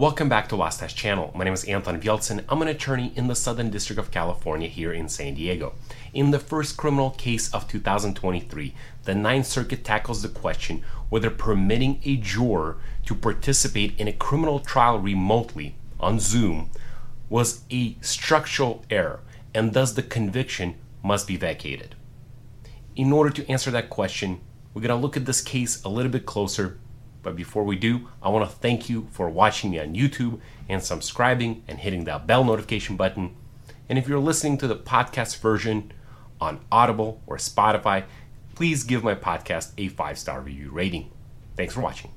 Welcome back to Law Stache Channel. My name is Anton Vieltsin. I'm an attorney in the Southern District of California here in San Diego. In the first criminal case of 2023, the Ninth Circuit tackles the question whether permitting a juror to participate in a criminal trial remotely on Zoom was a structural error and thus the conviction must be vacated. In order to answer that question, we're going to look at this case a little bit closer but before we do, I want to thank you for watching me on YouTube and subscribing and hitting that bell notification button. And if you're listening to the podcast version on Audible or Spotify, please give my podcast a five star review rating. Thanks for watching.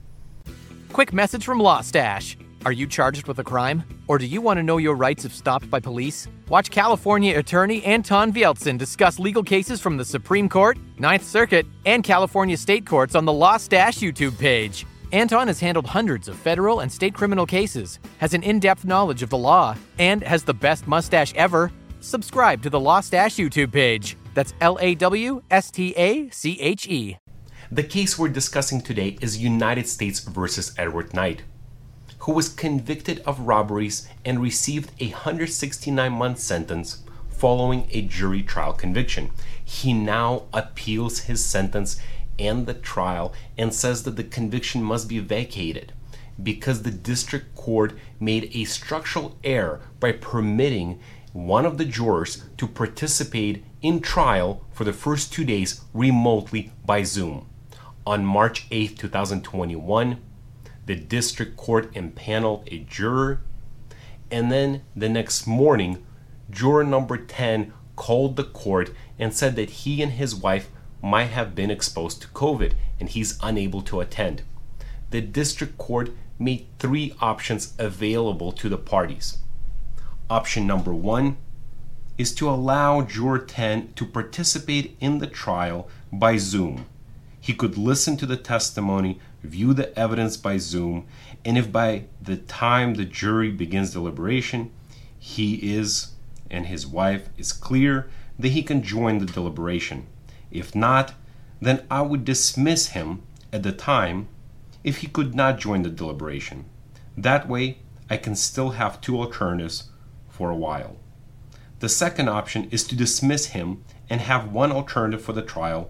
Quick message from Law Stache. Are you charged with a crime? Or do you want to know your rights if stopped by police? Watch California attorney Anton Vieltsin discuss legal cases from the Supreme Court, Ninth Circuit, and California state courts on the Law Stache YouTube page. Anton has handled hundreds of federal and state criminal cases, has an in depth knowledge of the law, and has the best mustache ever. Subscribe to the Law Stache YouTube page. That's L A W S T A C H E. The case we're discussing today is United States versus Edward Knight, who was convicted of robberies and received a 169 month sentence following a jury trial conviction. He now appeals his sentence and the trial and says that the conviction must be vacated because the district court made a structural error by permitting one of the jurors to participate in trial for the first two days remotely by Zoom. On March 8, 2021, the district court impaneled a juror, and then the next morning, juror number 10 called the court and said that he and his wife might have been exposed to COVID and he's unable to attend. The district court made three options available to the parties. Option number one is to allow juror 10 to participate in the trial by Zoom. He could listen to the testimony, view the evidence by Zoom, and if by the time the jury begins deliberation, he is and his wife is clear, that he can join the deliberation. If not, then I would dismiss him at the time if he could not join the deliberation. That way, I can still have two alternatives for a while. The second option is to dismiss him and have one alternative for the trial,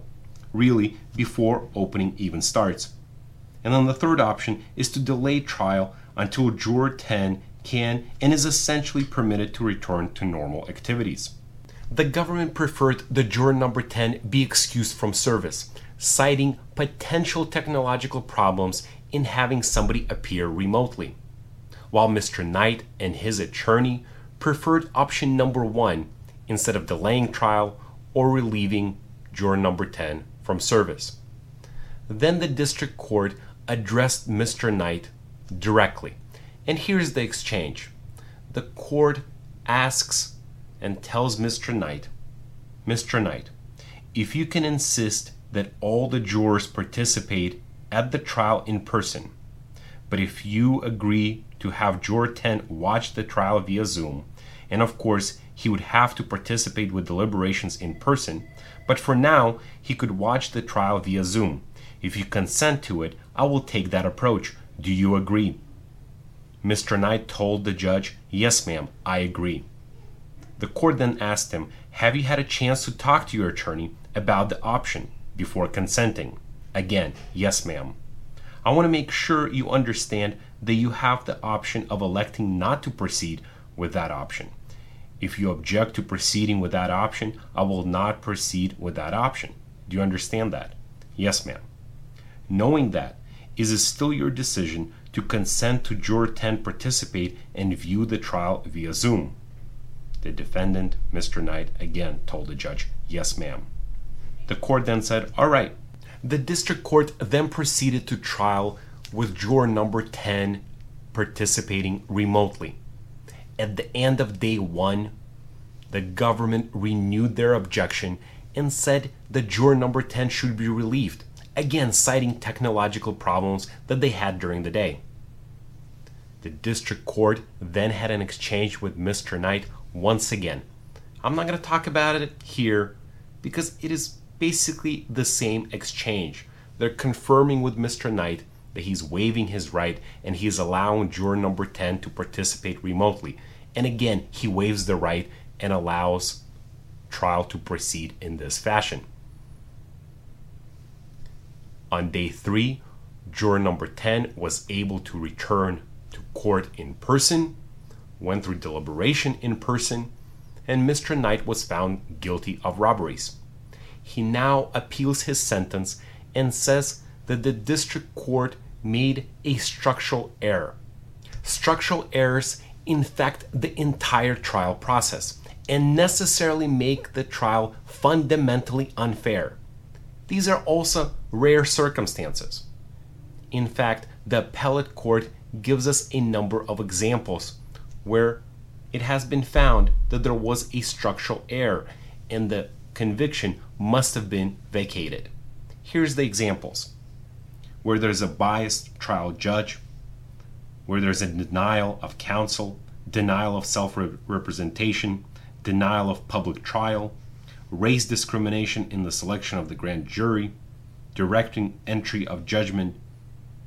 really, before opening even starts. And then the third option is to delay trial until juror 10 can and is essentially permitted to return to normal activities the government preferred the juror number 10 be excused from service, citing potential technological problems in having somebody appear remotely, while Mr. Knight and his attorney preferred option number one instead of delaying trial or relieving juror number 10 from service. Then the district court addressed Mr. Knight directly. And here's the exchange. The court asks and tells Mr. Knight, Mr. Knight, if you can insist that all the jurors participate at the trial in person, but if you agree to have juror 10 watch the trial via Zoom, and of course he would have to participate with deliberations in person, but for now he could watch the trial via Zoom. If you consent to it, I will take that approach. Do you agree? Mr. Knight told the judge, Yes, ma'am, I agree. The court then asked him, Have you had a chance to talk to your attorney about the option before consenting? Again, yes, ma'am. I want to make sure you understand that you have the option of electing not to proceed with that option. If you object to proceeding with that option, I will not proceed with that option. Do you understand that? Yes, ma'am. Knowing that, is it still your decision to consent to juror 10 participate and view the trial via Zoom? The defendant, Mr. Knight, again told the judge, Yes, ma'am. The court then said, All right. The district court then proceeded to trial with juror number 10 participating remotely. At the end of day one, the government renewed their objection and said that juror number 10 should be relieved, again citing technological problems that they had during the day. The district court then had an exchange with Mr. Knight once again. I'm not going to talk about it here because it is basically the same exchange. They're confirming with Mr. Knight that he's waiving his right and he's allowing juror number 10 to participate remotely. And again, he waives the right and allows trial to proceed in this fashion. On day three, juror number 10 was able to return to court in person, went through deliberation in person, and Mr. Knight was found guilty of robberies. He now appeals his sentence and says that the district court made a structural error. Structural errors infect the entire trial process and necessarily make the trial fundamentally unfair. These are also rare circumstances. In fact, the appellate court gives us a number of examples where it has been found that there was a structural error and the conviction must have been vacated. Here's the examples where there's a biased trial judge, where there's a denial of counsel, denial of self representation, denial of public trial, race discrimination in the selection of the grand jury, directing entry of judgment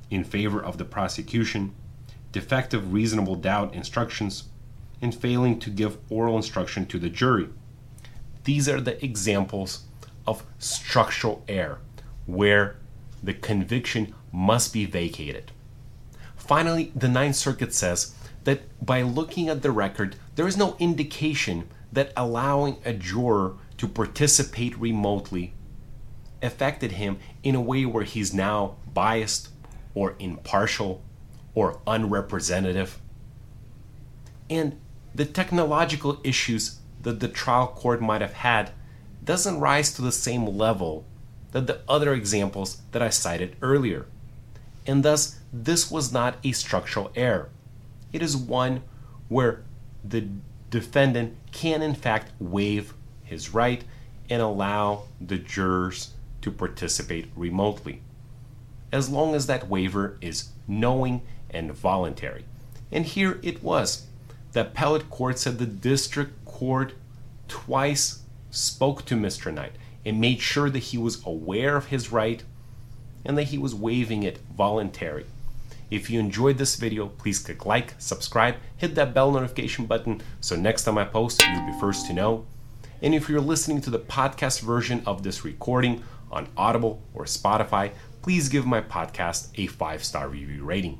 in favor of the prosecution, defective reasonable doubt instructions, and failing to give oral instruction to the jury. These are the examples of structural error where the conviction must be vacated. Finally, the Ninth Circuit says that by looking at the record, there is no indication that allowing a juror to participate remotely affected him in a way where he's now biased or impartial or unrepresentative. And the technological issues that the trial court might have had doesn't rise to the same level that the other examples that I cited earlier. And thus, this was not a structural error. It is one where the defendant can, in fact, waive his right and allow the jurors to participate remotely, as long as that waiver is knowing and voluntary. And here it was. The appellate court said the district court twice spoke to Mr. Knight and made sure that he was aware of his right and that he was waiving it voluntary. If you enjoyed this video, please click like, subscribe, hit that bell notification button so next time I post, you'll be first to know. And if you're listening to the podcast version of this recording on Audible or Spotify, please give my podcast a five star review rating.